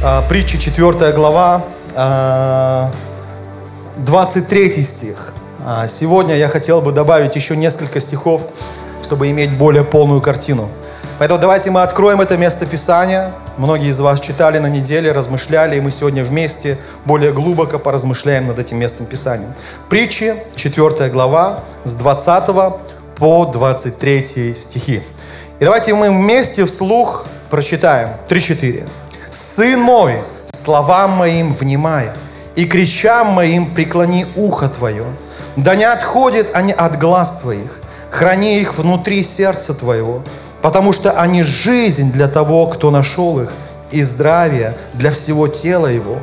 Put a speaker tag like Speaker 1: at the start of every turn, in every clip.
Speaker 1: А, Притча 4 глава, а, 23 стих. А, Сегодня я хотел бы добавить еще несколько стихов, чтобы иметь более полную картину. Поэтому давайте мы откроем это место Писания. Многие из вас читали на неделе, размышляли, и мы сегодня вместе более глубоко поразмышляем над этим местом Писания. Притчи, 4 глава, с 20 по 23 стихи. И давайте мы вместе вслух прочитаем 3-4. «Сын мой, словам моим внимай, и кричам моим преклони ухо твое, да не отходят они от глаз твоих, храни их внутри сердца твоего, потому что они жизнь для того, кто нашел их, и здравие для всего тела его.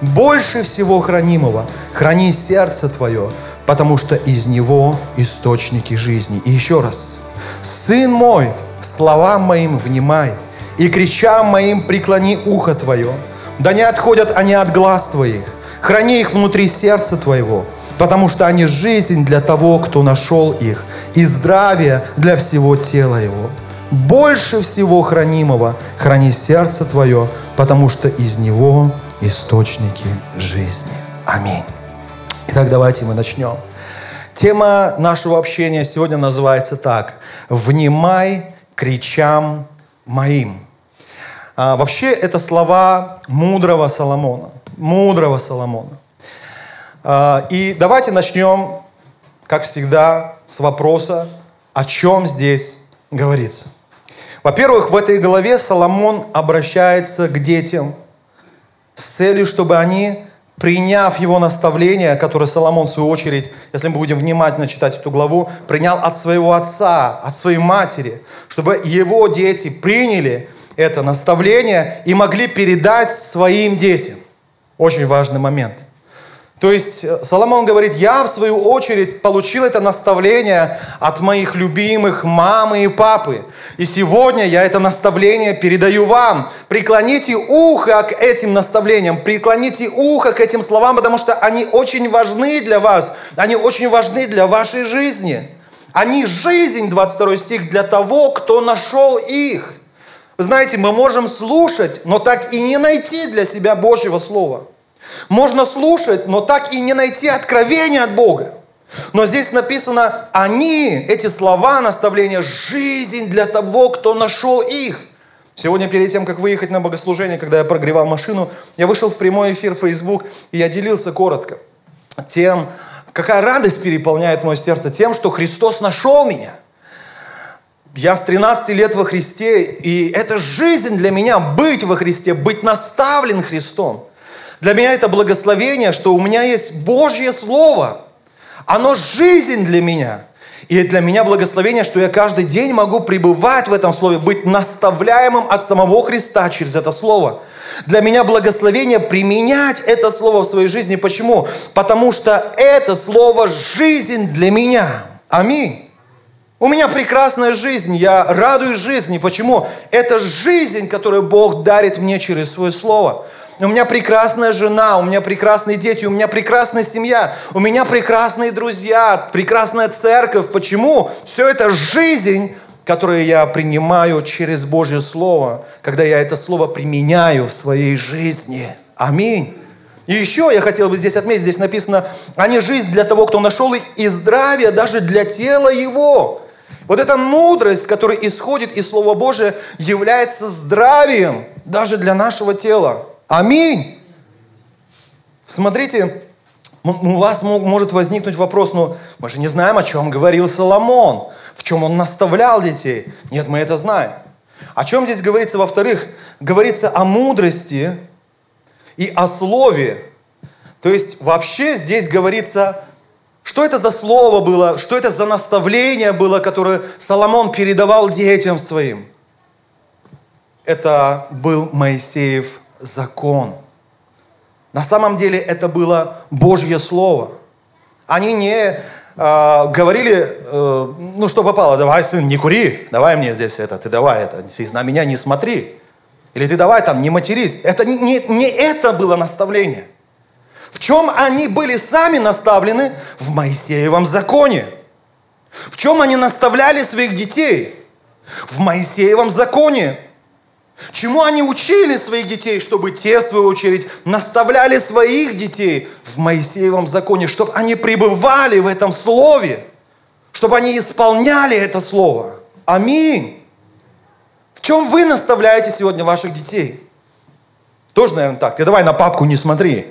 Speaker 1: Больше всего хранимого храни сердце твое, потому что из него источники жизни. И еще раз. Сын мой, словам моим внимай, и кричам моим преклони ухо твое, да не отходят они от глаз твоих, храни их внутри сердца твоего, потому что они жизнь для того, кто нашел их, и здравие для всего тела его. Больше всего хранимого храни сердце твое, потому что из него источники жизни. Аминь. Итак, давайте мы начнем. Тема нашего общения сегодня называется так. «Внимай кричам моим». А, вообще, это слова мудрого Соломона. Мудрого Соломона. А, и давайте начнем, как всегда, с вопроса, о чем здесь говорится. Во-первых, в этой главе Соломон обращается к детям с целью, чтобы они, приняв его наставление, которое Соломон, в свою очередь, если мы будем внимательно читать эту главу, принял от своего отца, от своей матери, чтобы его дети приняли это наставление и могли передать своим детям. Очень важный момент – то есть э, Соломон говорит, я в свою очередь получил это наставление от моих любимых мамы и папы. И сегодня я это наставление передаю вам. Преклоните ухо к этим наставлениям, преклоните ухо к этим словам, потому что они очень важны для вас, они очень важны для вашей жизни. Они жизнь, 22 стих, для того, кто нашел их. Знаете, мы можем слушать, но так и не найти для себя Божьего Слова. Можно слушать, но так и не найти откровения от Бога. Но здесь написано, они, эти слова, наставления, жизнь для того, кто нашел их. Сегодня перед тем, как выехать на богослужение, когда я прогревал машину, я вышел в прямой эфир в Facebook, и я делился коротко тем, какая радость переполняет мое сердце тем, что Христос нашел меня. Я с 13 лет во Христе, и это жизнь для меня быть во Христе, быть наставлен Христом. Для меня это благословение, что у меня есть Божье Слово. Оно жизнь для меня. И для меня благословение, что я каждый день могу пребывать в этом Слове, быть наставляемым от самого Христа через это Слово. Для меня благословение применять это Слово в своей жизни. Почему? Потому что это Слово жизнь для меня. Аминь. У меня прекрасная жизнь, я радуюсь жизни. Почему? Это жизнь, которую Бог дарит мне через Свое Слово у меня прекрасная жена, у меня прекрасные дети, у меня прекрасная семья, у меня прекрасные друзья, прекрасная церковь. Почему? Все это жизнь, которую я принимаю через Божье Слово, когда я это Слово применяю в своей жизни. Аминь. И еще я хотел бы здесь отметить, здесь написано, они жизнь для того, кто нашел их, и здравие даже для тела его. Вот эта мудрость, которая исходит из Слова Божия, является здравием даже для нашего тела. Аминь. Смотрите, у вас может возникнуть вопрос, ну, мы же не знаем, о чем говорил Соломон, в чем он наставлял детей. Нет, мы это знаем. О чем здесь говорится, во-вторых? Говорится о мудрости и о слове. То есть вообще здесь говорится, что это за слово было, что это за наставление было, которое Соломон передавал детям своим. Это был Моисеев закон. На самом деле это было Божье Слово. Они не э, говорили, э, ну что попало, давай, сын, не кури, давай мне здесь это, ты давай это, ты на меня не смотри. Или ты давай там, не матерись. Это не, не, это было наставление. В чем они были сами наставлены? В Моисеевом законе. В чем они наставляли своих детей? В Моисеевом законе. Чему они учили своих детей, чтобы те, в свою очередь, наставляли своих детей в Моисеевом законе, чтобы они пребывали в этом слове, чтобы они исполняли это слово. Аминь. В чем вы наставляете сегодня ваших детей? Тоже, наверное, так. Ты давай на папку не смотри.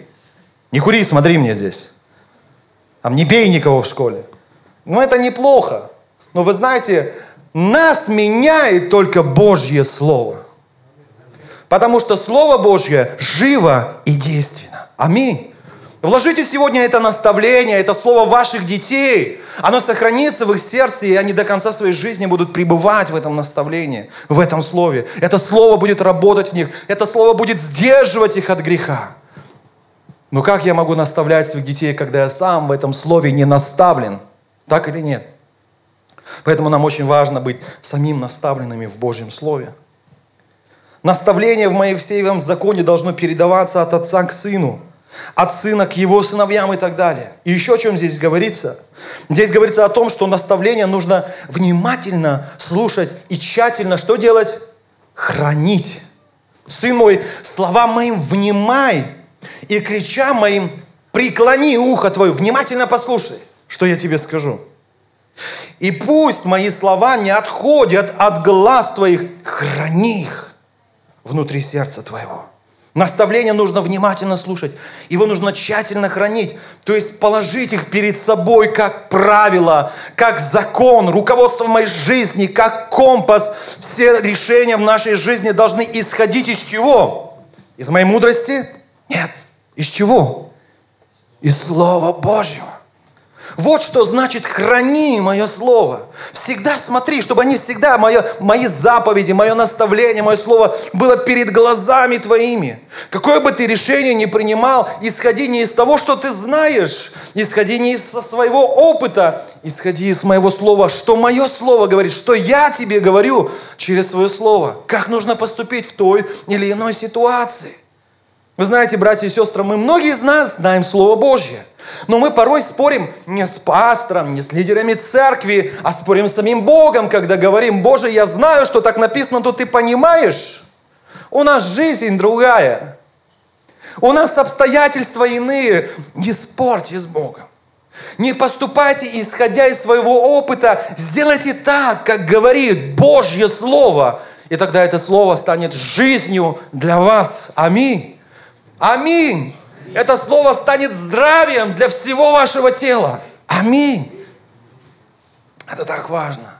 Speaker 1: Не кури, смотри мне здесь. Там не бей никого в школе. Ну, это неплохо. Но вы знаете, нас меняет только Божье Слово. Потому что Слово Божье живо и действенно. Аминь. Вложите сегодня это наставление, это слово ваших детей. Оно сохранится в их сердце, и они до конца своей жизни будут пребывать в этом наставлении, в этом слове. Это слово будет работать в них, это слово будет сдерживать их от греха. Но как я могу наставлять своих детей, когда я сам в этом слове не наставлен? Так или нет? Поэтому нам очень важно быть самим наставленными в Божьем Слове. Наставление в Моисеевом законе должно передаваться от отца к сыну, от сына к его сыновьям и так далее. И еще о чем здесь говорится? Здесь говорится о том, что наставление нужно внимательно слушать и тщательно что делать? Хранить. Сын мой, словам моим внимай, и крича моим, преклони ухо твое, внимательно послушай, что я тебе скажу. И пусть мои слова не отходят от глаз твоих, храни их внутри сердца твоего. Наставление нужно внимательно слушать. Его нужно тщательно хранить. То есть положить их перед собой как правило, как закон, руководство моей жизни, как компас. Все решения в нашей жизни должны исходить из чего? Из моей мудрости? Нет. Из чего? Из Слова Божьего. Вот что значит храни мое слово. Всегда смотри, чтобы они всегда, мое, мои заповеди, мое наставление, мое слово было перед глазами твоими. Какое бы ты решение ни принимал, исходи не из того, что ты знаешь, исходи не из своего опыта, исходи из моего слова, что мое слово говорит, что я тебе говорю через свое слово. Как нужно поступить в той или иной ситуации. Вы знаете, братья и сестры, мы многие из нас знаем Слово Божье. Но мы порой спорим не с пастором, не с лидерами церкви, а спорим с самим Богом, когда говорим, Боже, я знаю, что так написано, то ты понимаешь. У нас жизнь другая. У нас обстоятельства иные. Не спорьте с Богом. Не поступайте, исходя из своего опыта. Сделайте так, как говорит Божье Слово. И тогда это Слово станет жизнью для вас. Аминь. Аминь. Это слово станет здравием для всего вашего тела. Аминь. Это так важно.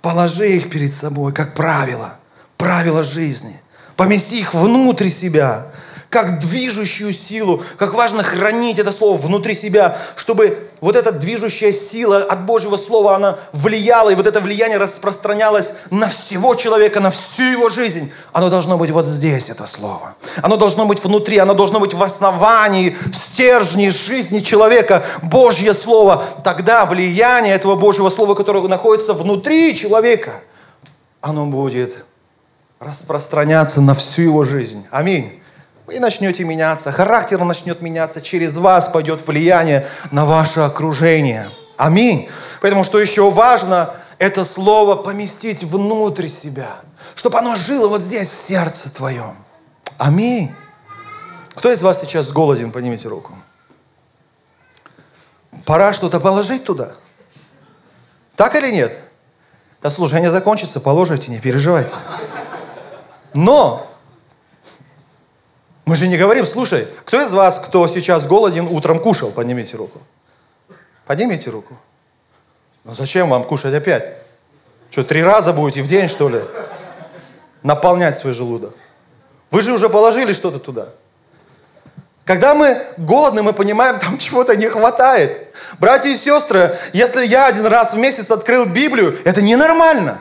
Speaker 1: Положи их перед собой, как правило, правила жизни. Помести их внутрь себя как движущую силу, как важно хранить это слово внутри себя, чтобы вот эта движущая сила от Божьего Слова, она влияла, и вот это влияние распространялось на всего человека, на всю его жизнь. Оно должно быть вот здесь, это Слово. Оно должно быть внутри, оно должно быть в основании, в стержне жизни человека. Божье Слово. Тогда влияние этого Божьего Слова, которое находится внутри человека, оно будет распространяться на всю его жизнь. Аминь. Вы начнете меняться, характер начнет меняться, через вас пойдет влияние на ваше окружение. Аминь. Поэтому что еще важно, это слово поместить внутрь себя, чтобы оно жило вот здесь, в сердце твоем. Аминь. Кто из вас сейчас голоден, поднимите руку. Пора что-то положить туда. Так или нет? Да служение закончится, положите, не переживайте. Но мы же не говорим, слушай, кто из вас, кто сейчас голоден, утром кушал? Поднимите руку. Поднимите руку. Ну зачем вам кушать опять? Что, три раза будете в день, что ли, наполнять свой желудок? Вы же уже положили что-то туда. Когда мы голодны, мы понимаем, там чего-то не хватает. Братья и сестры, если я один раз в месяц открыл Библию, это ненормально.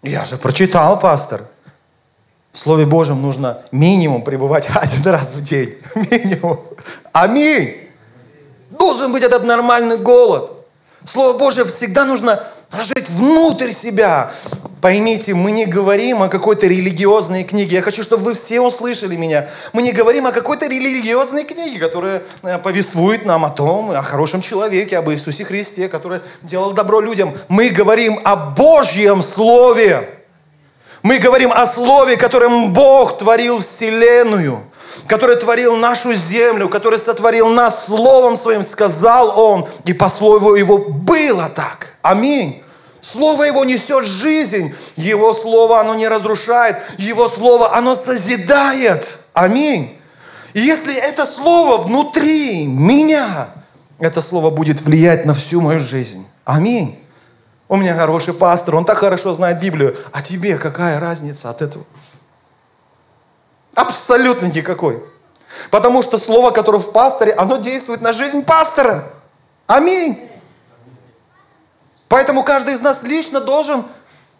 Speaker 1: Я же прочитал, пастор. В Слове Божьем нужно минимум пребывать один раз в день. Минимум. Аминь. Должен быть этот нормальный голод. Слово Божье всегда нужно ложить внутрь себя. Поймите, мы не говорим о какой-то религиозной книге. Я хочу, чтобы вы все услышали меня. Мы не говорим о какой-то религиозной книге, которая э, повествует нам о том, о хорошем человеке, об Иисусе Христе, который делал добро людям. Мы говорим о Божьем Слове. Мы говорим о Слове, которым Бог творил Вселенную который творил нашу землю, который сотворил нас Словом Своим, сказал Он, и по Слову Его было так. Аминь. Слово Его несет жизнь. Его Слово, оно не разрушает. Его Слово, оно созидает. Аминь. И если это Слово внутри меня, это Слово будет влиять на всю мою жизнь. Аминь. У меня хороший пастор, он так хорошо знает Библию. А тебе какая разница от этого? Абсолютно никакой. Потому что слово, которое в пасторе, оно действует на жизнь пастора. Аминь. Поэтому каждый из нас лично должен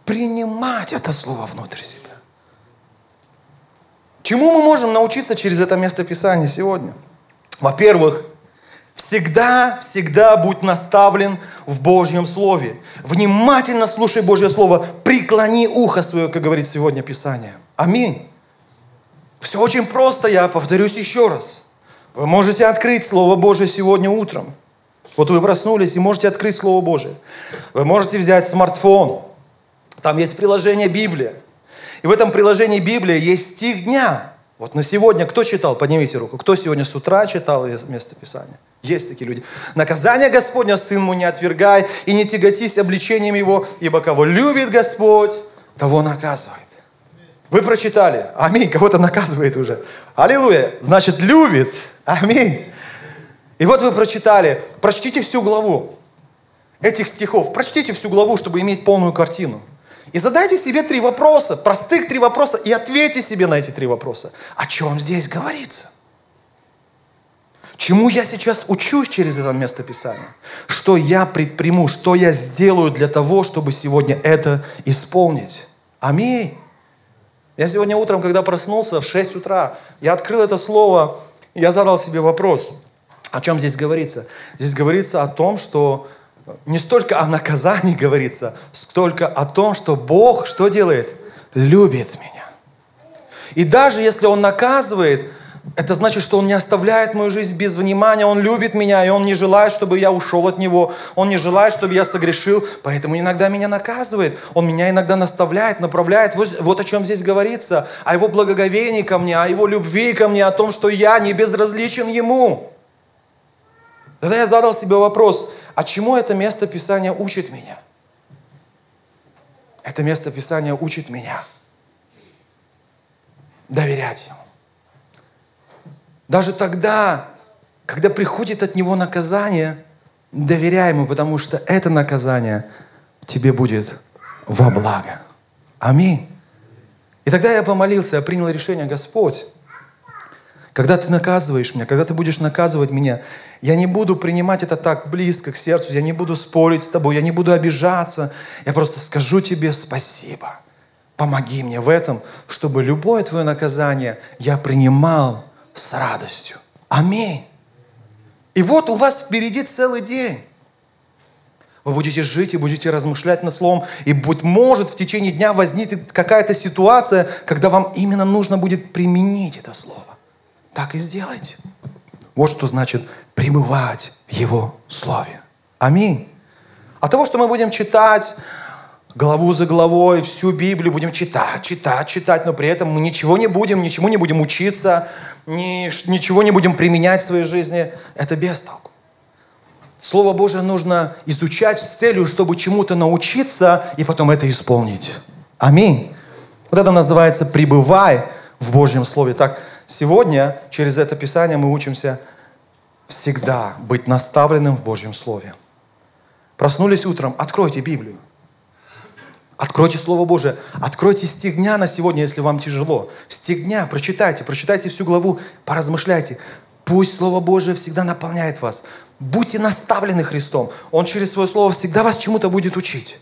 Speaker 1: принимать это слово внутрь себя. Чему мы можем научиться через это место Писания сегодня? Во-первых, всегда, всегда будь наставлен в Божьем Слове. Внимательно слушай Божье Слово, преклони ухо свое, как говорит сегодня Писание. Аминь. Все очень просто, я повторюсь еще раз. Вы можете открыть Слово Божие сегодня утром. Вот вы проснулись и можете открыть Слово Божие. Вы можете взять смартфон. Там есть приложение Библия. И в этом приложении Библия есть стих дня. Вот на сегодня кто читал? Поднимите руку. Кто сегодня с утра читал место Писания? Есть такие люди. Наказание Господня сын му не отвергай и не тяготись обличением его, ибо кого любит Господь, того наказывает. Вы прочитали. Аминь. Кого-то наказывает уже. Аллилуйя. Значит, любит. Аминь. И вот вы прочитали. Прочтите всю главу этих стихов. Прочтите всю главу, чтобы иметь полную картину. И задайте себе три вопроса, простых три вопроса, и ответьте себе на эти три вопроса. О чем здесь говорится? Чему я сейчас учусь через это место Писания? Что я предприму, что я сделаю для того, чтобы сегодня это исполнить? Аминь. Я сегодня утром, когда проснулся в 6 утра, я открыл это слово, я задал себе вопрос, о чем здесь говорится? Здесь говорится о том, что не столько о наказании говорится, сколько о том, что Бог что делает? Любит меня. И даже если Он наказывает, это значит, что Он не оставляет мою жизнь без внимания, Он любит меня, и Он не желает, чтобы я ушел от Него, Он не желает, чтобы я согрешил, поэтому иногда меня наказывает, Он меня иногда наставляет, направляет, вот, вот о чем здесь говорится, о Его благоговении ко мне, о Его любви ко мне, о том, что я не безразличен Ему. Тогда я задал себе вопрос, а чему это место Писания учит меня? Это место Писания учит меня доверять Ему. Даже тогда, когда приходит от Него наказание, доверяй Ему, потому что это наказание тебе будет во благо. Аминь. И тогда я помолился, я принял решение, Господь, когда ты наказываешь меня, когда ты будешь наказывать меня, я не буду принимать это так близко к сердцу, я не буду спорить с тобой, я не буду обижаться, я просто скажу тебе спасибо. Помоги мне в этом, чтобы любое твое наказание я принимал с радостью. Аминь. И вот у вас впереди целый день. Вы будете жить и будете размышлять над Словом. И, быть может, в течение дня возникнет какая-то ситуация, когда вам именно нужно будет применить это Слово. Так и сделайте. Вот что значит пребывать в Его Слове. Аминь. От того, что мы будем читать, главу за главой, всю Библию будем читать, читать, читать, но при этом мы ничего не будем, ничему не будем учиться, ни, ничего не будем применять в своей жизни. Это без толку. Слово Божие нужно изучать с целью, чтобы чему-то научиться и потом это исполнить. Аминь. Вот это называется «пребывай в Божьем Слове». Так, сегодня через это Писание мы учимся всегда быть наставленным в Божьем Слове. Проснулись утром, откройте Библию. Откройте Слово Божие. Откройте стих дня на сегодня, если вам тяжело. Стих дня, прочитайте, прочитайте всю главу, поразмышляйте. Пусть Слово Божие всегда наполняет вас. Будьте наставлены Христом. Он через свое Слово всегда вас чему-то будет учить.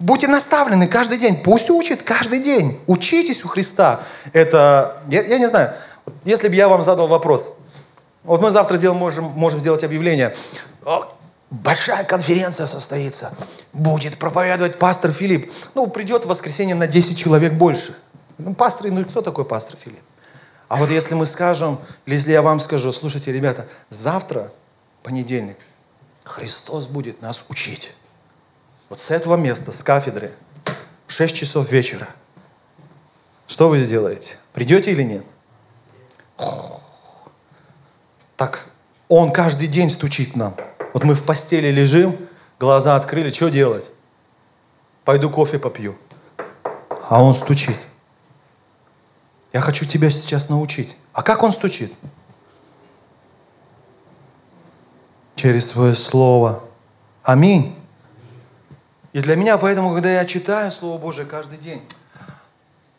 Speaker 1: Будьте наставлены каждый день. Пусть учит каждый день. Учитесь у Христа. Это, я, я не знаю, если бы я вам задал вопрос. Вот мы завтра сделаем, можем, можем сделать объявление. Большая конференция состоится. Будет проповедовать пастор Филипп. Ну, придет в воскресенье на 10 человек больше. Ну, пастор, ну кто такой пастор Филипп? А вот если мы скажем, или если я вам скажу, слушайте, ребята, завтра, понедельник, Христос будет нас учить. Вот с этого места, с кафедры, в 6 часов вечера. Что вы сделаете? Придете или нет? Так Он каждый день стучит нам. Вот мы в постели лежим, глаза открыли, что делать? Пойду кофе попью. А Он стучит. Я хочу тебя сейчас научить. А как Он стучит? Через свое слово. Аминь. И для меня, поэтому, когда я читаю Слово Божие каждый день,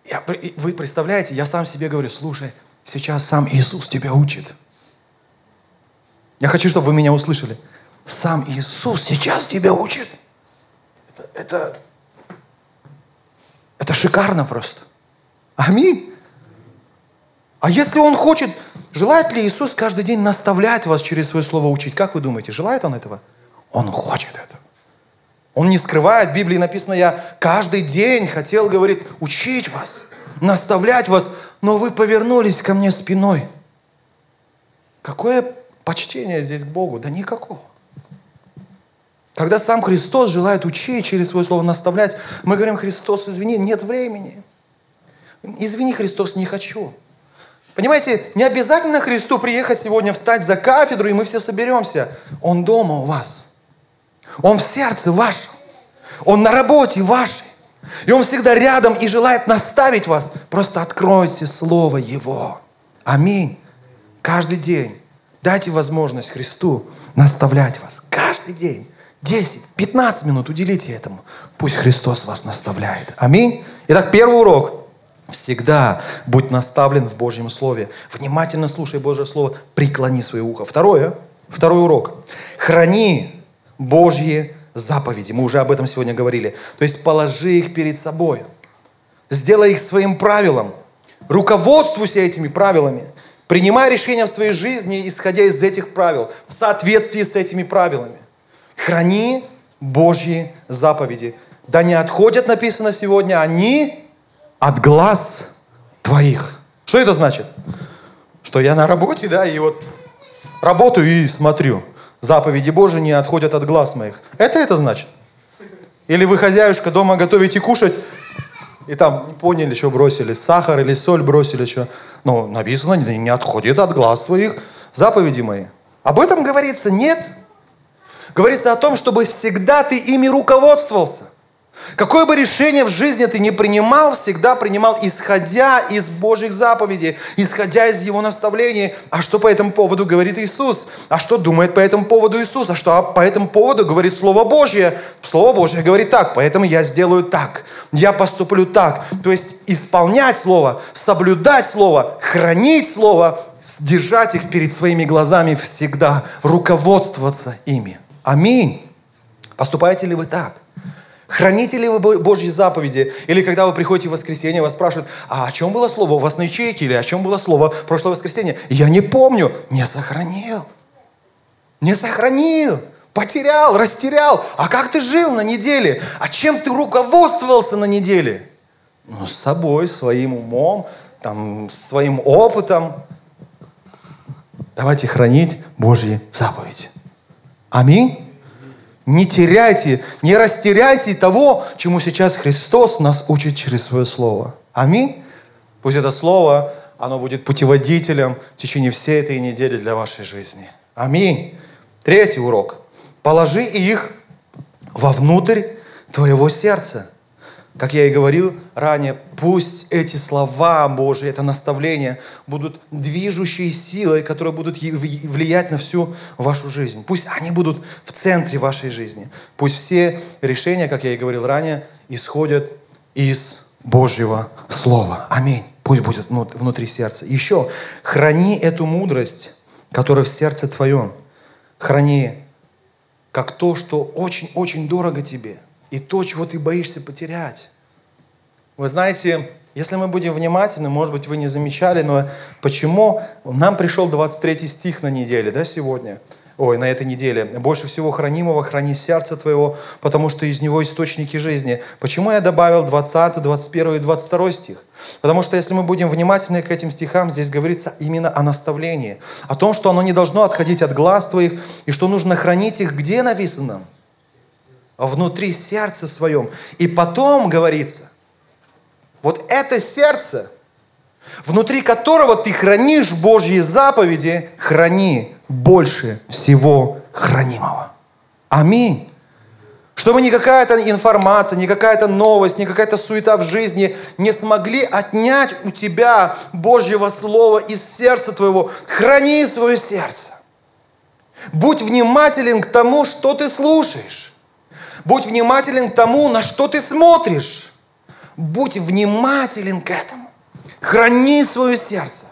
Speaker 1: я, вы представляете, я сам себе говорю, слушай, сейчас сам Иисус тебя учит. Я хочу, чтобы вы меня услышали. Сам Иисус сейчас тебя учит. Это, это, это шикарно просто. Аминь. А если Он хочет, желает ли Иисус каждый день наставлять вас через свое слово учить? Как вы думаете, желает Он этого? Он хочет этого. Он не скрывает, в Библии написано, я каждый день хотел, говорит, учить вас, наставлять вас, но вы повернулись ко мне спиной. Какое почтение здесь к Богу? Да никакого. Когда сам Христос желает учить через свое слово наставлять, мы говорим, Христос, извини, нет времени. Извини, Христос, не хочу. Понимаете, не обязательно Христу приехать сегодня, встать за кафедру, и мы все соберемся. Он дома у вас – он в сердце вашем. Он на работе вашей. И Он всегда рядом и желает наставить вас. Просто откройте Слово Его. Аминь. Каждый день дайте возможность Христу наставлять вас. Каждый день. 10, 15 минут уделите этому. Пусть Христос вас наставляет. Аминь. Итак, первый урок. Всегда будь наставлен в Божьем Слове. Внимательно слушай Божье Слово. Преклони свое ухо. Второе. Второй урок. Храни Божьи заповеди. Мы уже об этом сегодня говорили. То есть положи их перед собой. Сделай их своим правилом. Руководствуйся этими правилами. Принимай решения в своей жизни, исходя из этих правил, в соответствии с этими правилами. Храни Божьи заповеди. Да не отходят, написано сегодня, они от глаз твоих. Что это значит? Что я на работе, да, и вот работаю и смотрю – заповеди Божии не отходят от глаз моих. Это это значит? Или вы, хозяюшка, дома готовите кушать, и там поняли, что бросили, сахар или соль бросили, что. Ну, написано, не отходит от глаз твоих заповеди мои. Об этом говорится? Нет. Говорится о том, чтобы всегда ты ими руководствовался. Какое бы решение в жизни ты не принимал, всегда принимал, исходя из Божьих заповедей, исходя из Его наставлений. А что по этому поводу говорит Иисус? А что думает по этому поводу Иисус? А что по этому поводу говорит Слово Божье? Слово Божье говорит так, поэтому я сделаю так, я поступлю так. То есть исполнять Слово, соблюдать Слово, хранить Слово, держать их перед своими глазами всегда, руководствоваться ими. Аминь. Поступаете ли вы так? Храните ли вы Божьи заповеди? Или когда вы приходите в воскресенье, вас спрашивают, а о чем было слово у вас на ячейке? Или о чем было слово прошлое воскресенье? Я не помню. Не сохранил. Не сохранил. Потерял, растерял. А как ты жил на неделе? А чем ты руководствовался на неделе? Ну, с собой, своим умом, там, своим опытом. Давайте хранить Божьи заповеди. Аминь. Не теряйте, не растеряйте того, чему сейчас Христос нас учит через свое Слово. Аминь. Пусть это Слово, оно будет путеводителем в течение всей этой недели для вашей жизни. Аминь. Третий урок. Положи их вовнутрь твоего сердца. Как я и говорил ранее, пусть эти слова Божьи, это наставление будут движущей силой, которые будут влиять на всю вашу жизнь. Пусть они будут в центре вашей жизни. Пусть все решения, как я и говорил ранее, исходят из Божьего Слова. Аминь. Пусть будет внутри сердца. Еще, храни эту мудрость, которая в сердце твоем. Храни как то, что очень-очень дорого тебе – и то, чего ты боишься потерять. Вы знаете, если мы будем внимательны, может быть, вы не замечали, но почему нам пришел 23 стих на неделе, да, сегодня? Ой, на этой неделе. «Больше всего хранимого храни сердце твоего, потому что из него источники жизни». Почему я добавил 20, 21 и 22 стих? Потому что если мы будем внимательны к этим стихам, здесь говорится именно о наставлении, о том, что оно не должно отходить от глаз твоих, и что нужно хранить их, где написано? Внутри сердца своем. И потом говорится, вот это сердце, внутри которого ты хранишь Божьи заповеди, храни больше всего хранимого. Аминь. Чтобы ни какая-то информация, ни какая-то новость, ни какая-то суета в жизни не смогли отнять у тебя Божьего Слова из сердца твоего. Храни свое сердце. Будь внимателен к тому, что ты слушаешь. Будь внимателен к тому, на что ты смотришь. Будь внимателен к этому. Храни свое сердце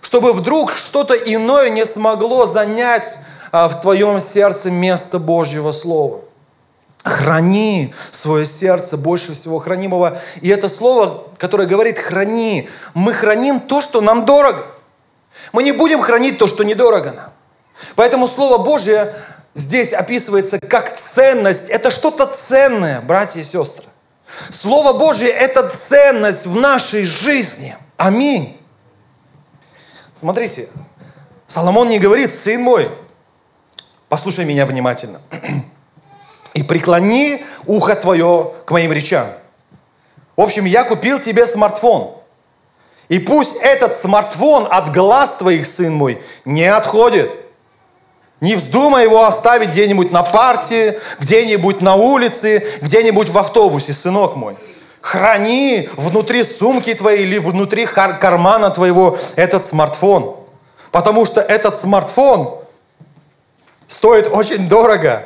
Speaker 1: чтобы вдруг что-то иное не смогло занять а, в твоем сердце место Божьего Слова. Храни свое сердце больше всего хранимого. И это слово, которое говорит «храни», мы храним то, что нам дорого. Мы не будем хранить то, что недорого нам. Поэтому Слово Божье здесь описывается как ценность. Это что-то ценное, братья и сестры. Слово Божье – это ценность в нашей жизни. Аминь. Смотрите, Соломон не говорит, сын мой, послушай меня внимательно, и преклони ухо твое к моим речам. В общем, я купил тебе смартфон. И пусть этот смартфон от глаз твоих, сын мой, не отходит. Не вздумай его оставить где-нибудь на партии, где-нибудь на улице, где-нибудь в автобусе, сынок мой. Храни внутри сумки твоей или внутри кармана твоего этот смартфон. Потому что этот смартфон стоит очень дорого.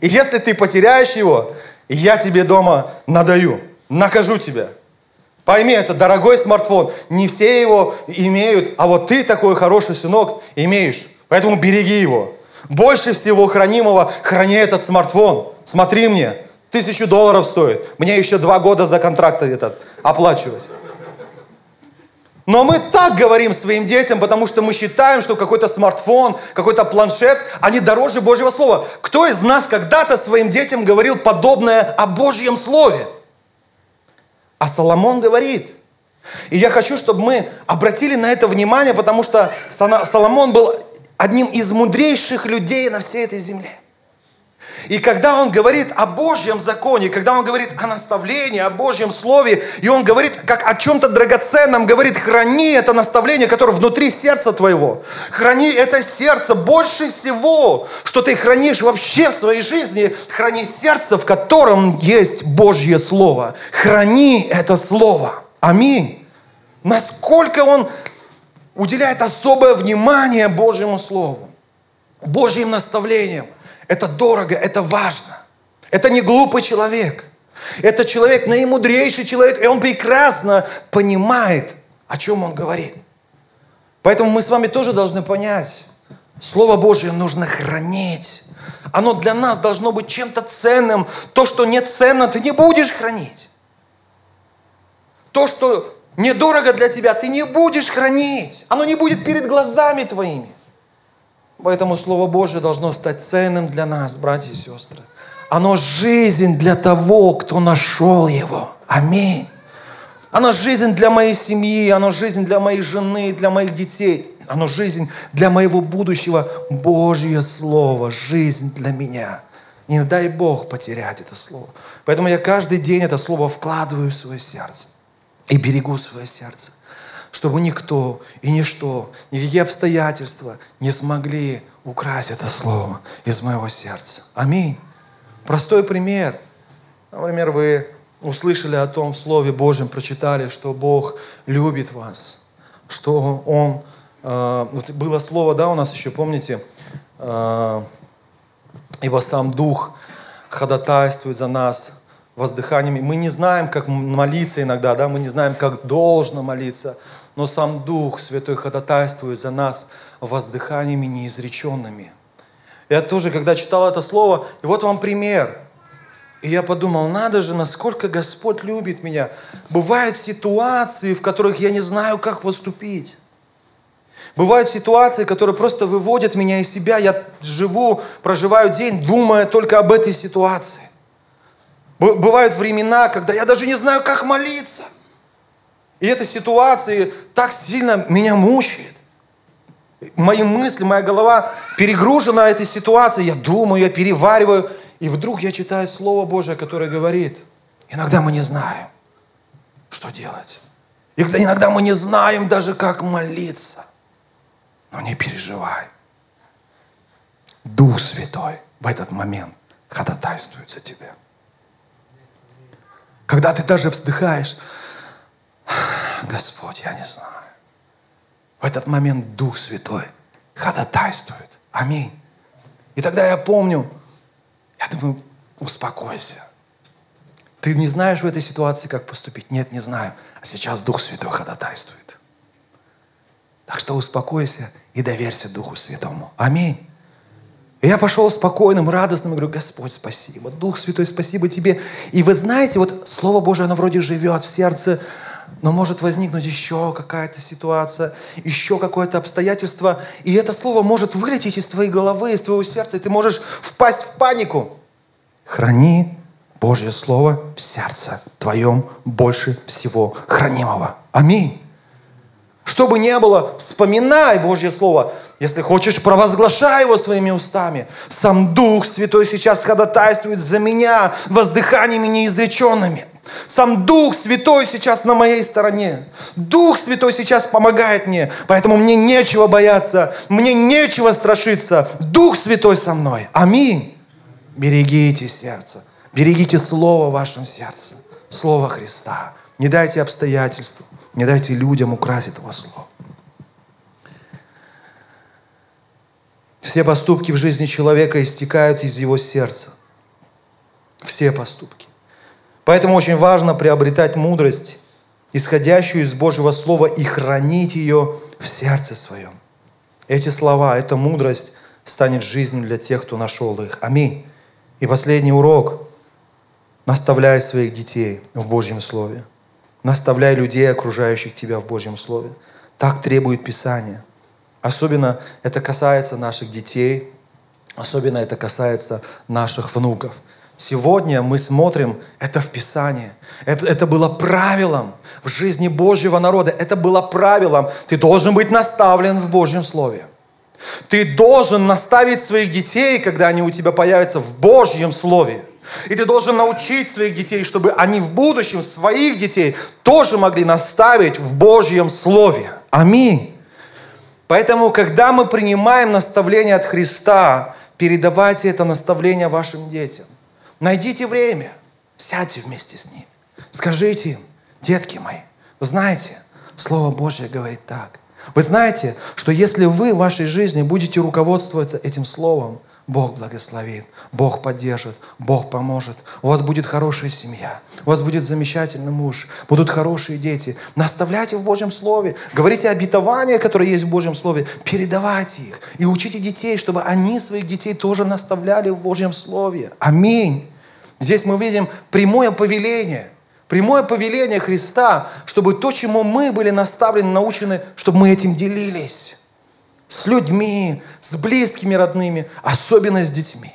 Speaker 1: И если ты потеряешь его, я тебе дома надаю, накажу тебя. Пойми, это дорогой смартфон. Не все его имеют, а вот ты такой хороший сынок имеешь. Поэтому береги его. Больше всего хранимого храни этот смартфон. Смотри мне, Тысячу долларов стоит. Мне еще два года за контракт этот оплачивать. Но мы так говорим своим детям, потому что мы считаем, что какой-то смартфон, какой-то планшет, они дороже Божьего Слова. Кто из нас когда-то своим детям говорил подобное о Божьем Слове? А Соломон говорит. И я хочу, чтобы мы обратили на это внимание, потому что Соломон был одним из мудрейших людей на всей этой земле. И когда он говорит о Божьем законе, когда он говорит о наставлении, о Божьем Слове, и он говорит как о чем-то драгоценном, говорит, храни это наставление, которое внутри сердца твоего. Храни это сердце больше всего, что ты хранишь вообще в своей жизни. Храни сердце, в котором есть Божье Слово. Храни это Слово. Аминь. Насколько он уделяет особое внимание Божьему Слову, Божьим наставлениям. Это дорого, это важно. Это не глупый человек. Это человек, наимудрейший человек, и он прекрасно понимает, о чем он говорит. Поэтому мы с вами тоже должны понять, Слово Божье нужно хранить. Оно для нас должно быть чем-то ценным. То, что не ценно, ты не будешь хранить. То, что недорого для тебя, ты не будешь хранить. Оно не будет перед глазами твоими. Поэтому Слово Божье должно стать ценным для нас, братья и сестры. Оно жизнь для того, кто нашел его. Аминь. Оно жизнь для моей семьи, оно жизнь для моей жены, для моих детей. Оно жизнь для моего будущего. Божье Слово, жизнь для меня. Не дай Бог потерять это Слово. Поэтому я каждый день это Слово вкладываю в свое сердце и берегу свое сердце чтобы никто и ничто, никакие обстоятельства не смогли украсть это слово из моего сердца. Аминь. Простой пример. Например, вы услышали о том в Слове Божьем, прочитали, что Бог любит вас, что Он... Э, было слово, да, у нас еще, помните, э, ибо сам Дух ходатайствует за нас воздыханиями. Мы не знаем, как молиться иногда, да, мы не знаем, как должно молиться, но сам Дух Святой ходатайствует за нас воздыханиями неизреченными. Я тоже, когда читал это слово, и вот вам пример. И я подумал, надо же, насколько Господь любит меня. Бывают ситуации, в которых я не знаю, как поступить. Бывают ситуации, которые просто выводят меня из себя. Я живу, проживаю день, думая только об этой ситуации. Бывают времена, когда я даже не знаю, как молиться. И эта ситуация так сильно меня мучает. Мои мысли, моя голова перегружена этой ситуацией. Я думаю, я перевариваю. И вдруг я читаю Слово Божие, которое говорит, иногда мы не знаем, что делать. И иногда мы не знаем даже, как молиться. Но не переживай. Дух Святой в этот момент ходатайствует за тебя. Когда ты даже вздыхаешь, Господь, я не знаю. В этот момент Дух Святой ходатайствует. Аминь. И тогда я помню, я думаю, успокойся. Ты не знаешь в этой ситуации, как поступить? Нет, не знаю. А сейчас Дух Святой ходатайствует. Так что успокойся и доверься Духу Святому. Аминь. Я пошел спокойным, радостным, и говорю, Господь, спасибо, Дух Святой, спасибо Тебе. И вы знаете, вот Слово Божие, оно вроде живет в сердце, но может возникнуть еще какая-то ситуация, еще какое-то обстоятельство, и это Слово может вылететь из твоей головы, из твоего сердца, и ты можешь впасть в панику. Храни Божье Слово в сердце твоем больше всего хранимого. Аминь. Что бы ни было, вспоминай Божье Слово. Если хочешь, провозглашай его своими устами. Сам Дух Святой сейчас ходатайствует за меня воздыханиями неизреченными. Сам Дух Святой сейчас на моей стороне. Дух Святой сейчас помогает мне, поэтому мне нечего бояться, мне нечего страшиться. Дух Святой со мной. Аминь. Берегите сердце, берегите Слово в вашем сердце, Слово Христа. Не дайте обстоятельствам, не дайте людям украсить его Слово. Все поступки в жизни человека истекают из его сердца. Все поступки. Поэтому очень важно приобретать мудрость, исходящую из Божьего Слова, и хранить ее в сердце своем. Эти слова, эта мудрость станет жизнью для тех, кто нашел их. Аминь. И последний урок. Наставляй своих детей в Божьем Слове. Наставляй людей, окружающих тебя в Божьем Слове. Так требует Писание. Особенно это касается наших детей, особенно это касается наших внуков. Сегодня мы смотрим это в Писании. Это было правилом в жизни Божьего народа. Это было правилом. Ты должен быть наставлен в Божьем Слове. Ты должен наставить своих детей, когда они у тебя появятся в Божьем Слове. И ты должен научить своих детей, чтобы они в будущем своих детей тоже могли наставить в Божьем Слове. Аминь. Поэтому, когда мы принимаем наставление от Христа, передавайте это наставление вашим детям. Найдите время, сядьте вместе с ними. Скажите им, детки мои, вы знаете, Слово Божье говорит так. Вы знаете, что если вы в вашей жизни будете руководствоваться этим Словом, Бог благословит, Бог поддержит, Бог поможет. У вас будет хорошая семья, у вас будет замечательный муж, будут хорошие дети. Наставляйте в Божьем Слове, говорите обетования, которые есть в Божьем Слове, передавайте их и учите детей, чтобы они своих детей тоже наставляли в Божьем Слове. Аминь. Здесь мы видим прямое повеление, прямое повеление Христа, чтобы то, чему мы были наставлены, научены, чтобы мы этим делились с людьми, с близкими родными, особенно с детьми,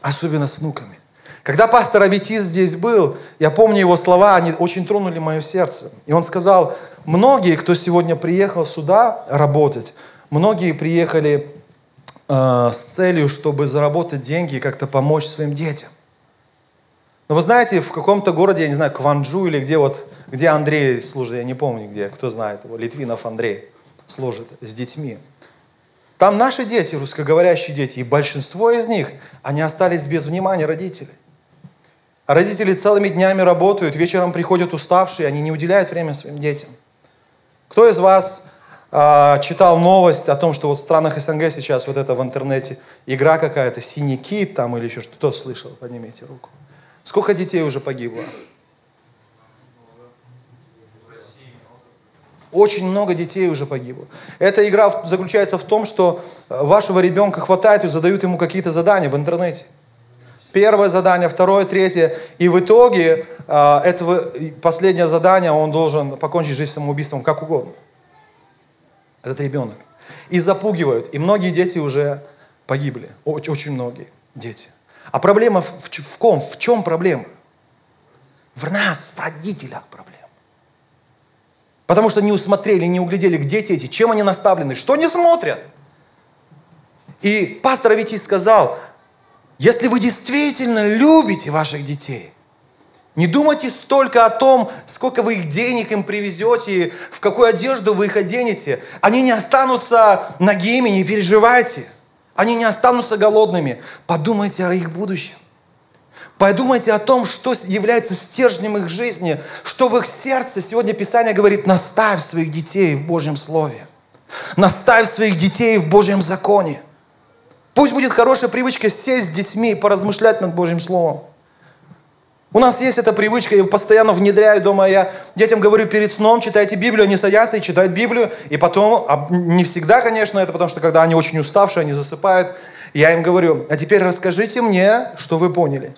Speaker 1: особенно с внуками. Когда пастор Аветис здесь был, я помню его слова, они очень тронули мое сердце. И он сказал, многие, кто сегодня приехал сюда работать, многие приехали э, с целью, чтобы заработать деньги и как-то помочь своим детям. Но вы знаете, в каком-то городе, я не знаю, Кванджу или где вот, где Андрей служит, я не помню где, кто знает его, Литвинов Андрей служит с детьми. Там наши дети, русскоговорящие дети, и большинство из них, они остались без внимания родителей. А родители целыми днями работают, вечером приходят уставшие, они не уделяют время своим детям. Кто из вас э, читал новость о том, что вот в странах СНГ сейчас вот это в интернете игра какая-то, синий кит там или еще что-то, слышал? Поднимите руку. Сколько детей уже погибло? Очень много детей уже погибло. Эта игра заключается в том, что э, вашего ребенка хватает и задают ему какие-то задания в интернете. Первое задание, второе, третье. И в итоге э, этого, последнее задание он должен покончить жизнь самоубийством как угодно. Этот ребенок. И запугивают. И многие дети уже погибли. Очень, очень многие дети. А проблема в, в, в ком? В чем проблема? В нас, в родителях проблема. Потому что не усмотрели, не углядели, где дети, чем они наставлены, что они смотрят. И пастор Аветий сказал, если вы действительно любите ваших детей, не думайте столько о том, сколько вы их денег им привезете, в какую одежду вы их оденете. Они не останутся нагими, не переживайте. Они не останутся голодными. Подумайте о их будущем. Подумайте о том, что является стержнем их жизни, что в их сердце. Сегодня Писание говорит, наставь своих детей в Божьем Слове. Наставь своих детей в Божьем законе. Пусть будет хорошая привычка сесть с детьми и поразмышлять над Божьим Словом. У нас есть эта привычка, я постоянно внедряю дома. Я детям говорю перед сном, читайте Библию, они садятся и читают Библию. И потом, а не всегда, конечно, это потому что когда они очень уставшие, они засыпают, я им говорю, а теперь расскажите мне, что вы поняли.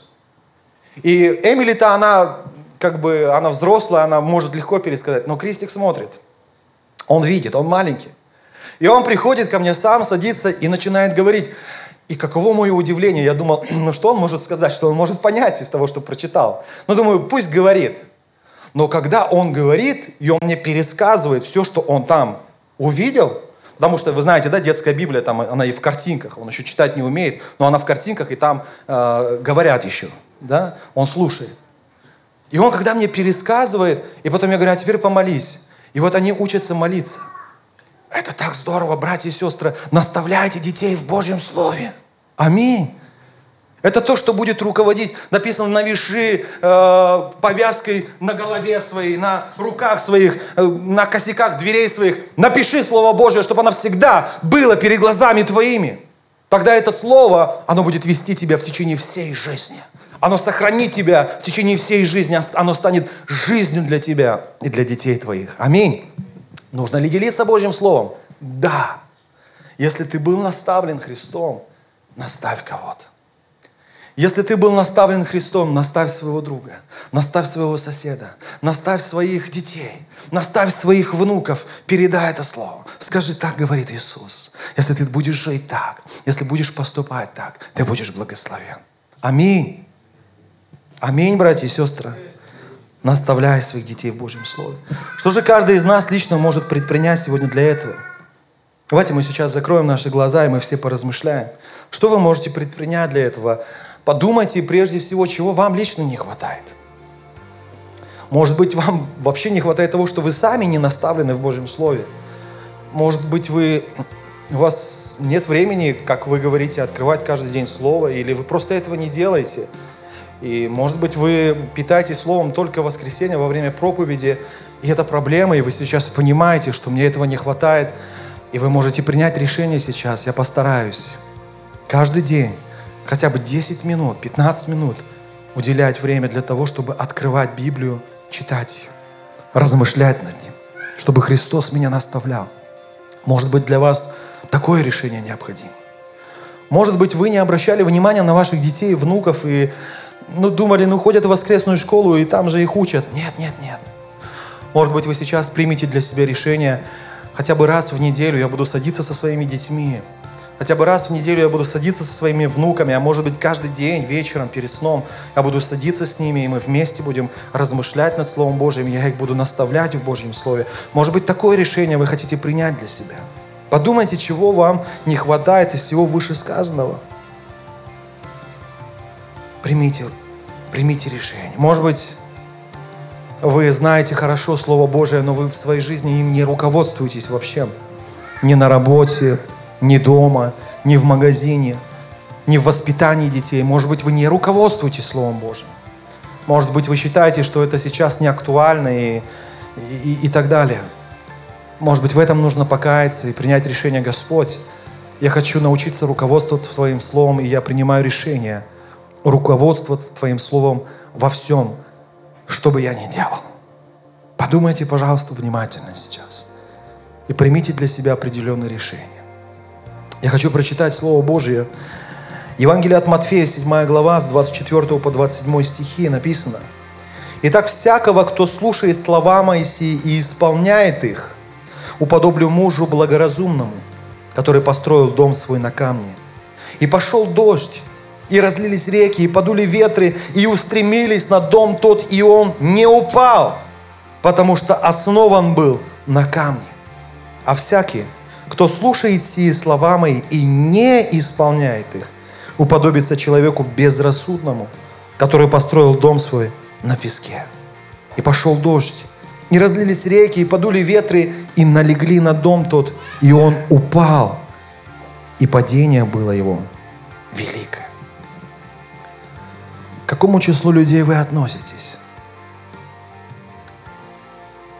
Speaker 1: И Эмили-то, она как бы, она взрослая, она может легко пересказать, но Кристик смотрит. Он видит, он маленький. И он приходит ко мне сам, садится и начинает говорить. И каково мое удивление, я думал, ну что он может сказать, что он может понять из того, что прочитал. Ну думаю, пусть говорит. Но когда он говорит, и он мне пересказывает все, что он там увидел, потому что, вы знаете, да, детская Библия, там, она и в картинках, он еще читать не умеет, но она в картинках, и там э, говорят еще, да, он слушает. И он, когда мне пересказывает, и потом я говорю, а теперь помолись. И вот они учатся молиться – это так здорово, братья и сестры. Наставляйте детей в Божьем Слове. Аминь. Это то, что будет руководить. Написано, навеши э, повязкой на голове своей, на руках своих, э, на косяках дверей своих. Напиши Слово Божье, чтобы оно всегда было перед глазами твоими. Тогда это Слово, оно будет вести тебя в течение всей жизни. Оно сохранит тебя в течение всей жизни. Оно станет жизнью для тебя и для детей твоих. Аминь. Нужно ли делиться Божьим Словом? Да. Если ты был наставлен Христом, наставь кого-то. Если ты был наставлен Христом, наставь своего друга, наставь своего соседа, наставь своих детей, наставь своих внуков, передай это слово. Скажи, так говорит Иисус. Если ты будешь жить так, если будешь поступать так, ты будешь благословен. Аминь. Аминь, братья и сестры наставляя своих детей в Божьем Слове. Что же каждый из нас лично может предпринять сегодня для этого? Давайте мы сейчас закроем наши глаза, и мы все поразмышляем. Что вы можете предпринять для этого? Подумайте прежде всего, чего вам лично не хватает. Может быть, вам вообще не хватает того, что вы сами не наставлены в Божьем Слове. Может быть, вы, у вас нет времени, как вы говорите, открывать каждый день Слово, или вы просто этого не делаете – и, может быть, вы питаетесь Словом только в воскресенье во время проповеди, и это проблема, и вы сейчас понимаете, что мне этого не хватает, и вы можете принять решение сейчас, я постараюсь каждый день, хотя бы 10 минут, 15 минут уделять время для того, чтобы открывать Библию, читать ее, размышлять над ним, чтобы Христос меня наставлял. Может быть, для вас такое решение необходимо. Может быть, вы не обращали внимания на ваших детей, внуков, и ну, думали, ну, ходят в воскресную школу, и там же их учат. Нет, нет, нет. Может быть, вы сейчас примете для себя решение, хотя бы раз в неделю я буду садиться со своими детьми, Хотя бы раз в неделю я буду садиться со своими внуками, а может быть каждый день, вечером, перед сном, я буду садиться с ними, и мы вместе будем размышлять над Словом Божьим, я их буду наставлять в Божьем Слове. Может быть, такое решение вы хотите принять для себя. Подумайте, чего вам не хватает из всего вышесказанного примите, примите решение. Может быть, вы знаете хорошо Слово Божие, но вы в своей жизни им не руководствуетесь вообще. Ни на работе, ни дома, ни в магазине, ни в воспитании детей. Может быть, вы не руководствуетесь Словом Божьим. Может быть, вы считаете, что это сейчас не актуально и, и, и так далее. Может быть, в этом нужно покаяться и принять решение, Господь, я хочу научиться руководствоваться Твоим Словом, и я принимаю решение – руководствоваться Твоим Словом во всем, что бы я ни делал. Подумайте, пожалуйста, внимательно сейчас и примите для себя определенные решения. Я хочу прочитать Слово Божье Евангелие от Матфея, 7 глава, с 24 по 27 стихи написано. «Итак, всякого, кто слушает слова Моисии и исполняет их, уподоблю мужу благоразумному, который построил дом свой на камне. И пошел дождь, и разлились реки, и подули ветры, и устремились на дом тот, и он не упал, потому что основан был на камне. А всякий, кто слушает сии слова мои и не исполняет их, уподобится человеку безрассудному, который построил дом свой на песке. И пошел дождь, и разлились реки, и подули ветры, и налегли на дом тот, и он упал. И падение было его великое. К какому числу людей вы относитесь?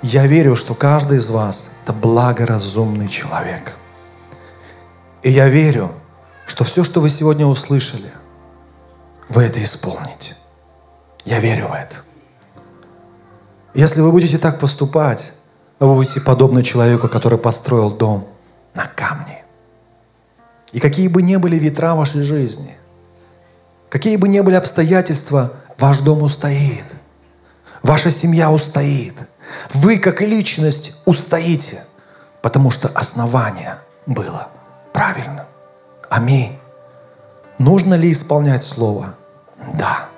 Speaker 1: Я верю, что каждый из вас – это благоразумный человек. И я верю, что все, что вы сегодня услышали, вы это исполните. Я верю в это. Если вы будете так поступать, вы будете подобны человеку, который построил дом на камне. И какие бы ни были ветра вашей жизни, какие бы ни были обстоятельства, ваш дом устоит. Ваша семья устоит. Вы, как личность, устоите, потому что основание было правильным. Аминь. Нужно ли исполнять Слово? Да.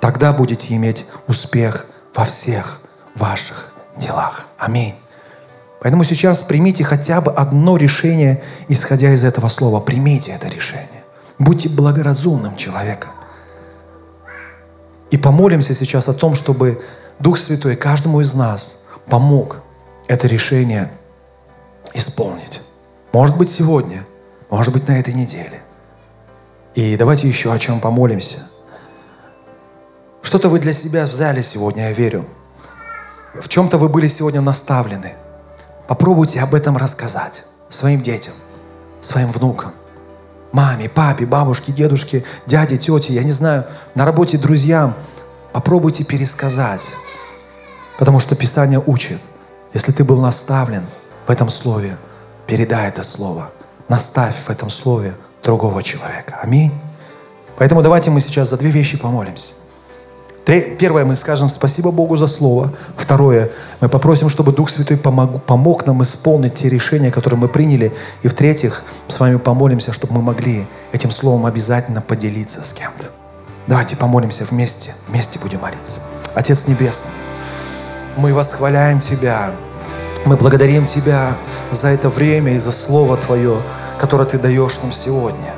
Speaker 1: Тогда будете иметь успех во всех ваших делах. Аминь. Поэтому сейчас примите хотя бы одно решение, исходя из этого слова. Примите это решение. Будьте благоразумным человеком. И помолимся сейчас о том, чтобы Дух Святой каждому из нас помог это решение исполнить. Может быть, сегодня, может быть, на этой неделе. И давайте еще о чем помолимся. Что-то вы для себя взяли сегодня, я верю. В чем-то вы были сегодня наставлены. Попробуйте об этом рассказать своим детям, своим внукам, маме, папе, бабушке, дедушке, дяде, тете, я не знаю, на работе друзьям. Попробуйте пересказать. Потому что Писание учит, если ты был наставлен в этом слове, передай это слово. Наставь в этом слове другого человека. Аминь. Поэтому давайте мы сейчас за две вещи помолимся. Первое, мы скажем спасибо Богу за Слово. Второе, мы попросим, чтобы Дух Святой помог, помог нам исполнить те решения, которые мы приняли. И в-третьих, с вами помолимся, чтобы мы могли этим Словом обязательно поделиться с кем-то. Давайте помолимся вместе, вместе будем молиться. Отец Небесный, мы восхваляем Тебя, мы благодарим Тебя за это время и за Слово Твое, которое Ты даешь нам сегодня.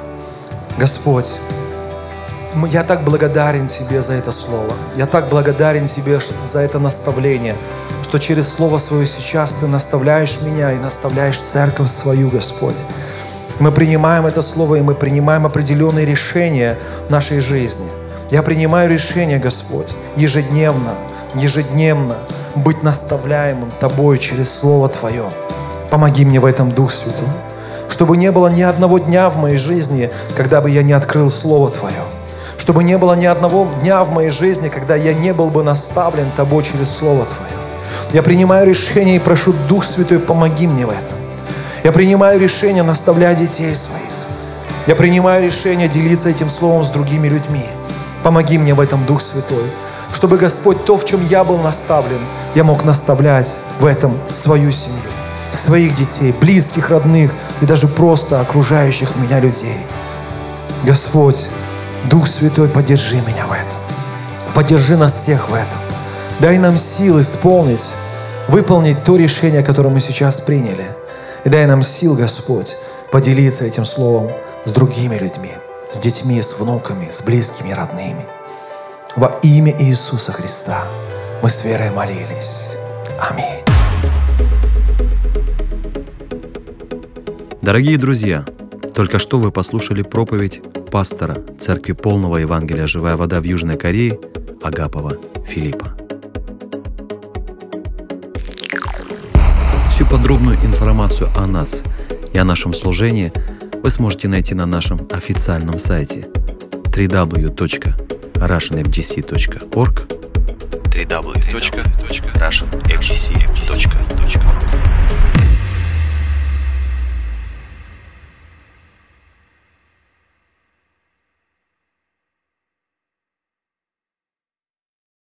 Speaker 1: Господь, я так благодарен Тебе за это Слово. Я так благодарен Тебе за это наставление, что через Слово Свое сейчас Ты наставляешь меня и наставляешь церковь свою, Господь. Мы принимаем это Слово, и мы принимаем определенные решения в нашей жизни. Я принимаю решение, Господь, ежедневно, ежедневно быть наставляемым Тобой через Слово Твое. Помоги мне в этом, Дух Святой, чтобы не было ни одного дня в моей жизни, когда бы я не открыл Слово Твое чтобы не было ни одного дня в моей жизни, когда я не был бы наставлен Тобой через Слово Твое. Я принимаю решение и прошу, Дух Святой, помоги мне в этом. Я принимаю решение наставлять детей своих. Я принимаю решение делиться этим Словом с другими людьми. Помоги мне в этом, Дух Святой, чтобы, Господь, то, в чем я был наставлен, я мог наставлять в этом свою семью, своих детей, близких, родных и даже просто окружающих меня людей. Господь, Дух Святой, поддержи меня в этом. Поддержи нас всех в этом. Дай нам сил исполнить, выполнить то решение, которое мы сейчас приняли. И дай нам сил, Господь, поделиться этим словом с другими людьми, с детьми, с внуками, с близкими, родными. Во имя Иисуса Христа мы с верой молились. Аминь.
Speaker 2: Дорогие друзья, только что вы послушали проповедь пастора Церкви Полного Евангелия «Живая вода» в Южной Корее Агапова Филиппа. Всю подробную информацию о нас и о нашем служении вы сможете найти на нашем официальном сайте www.russianfgc.org www.russianfgc.org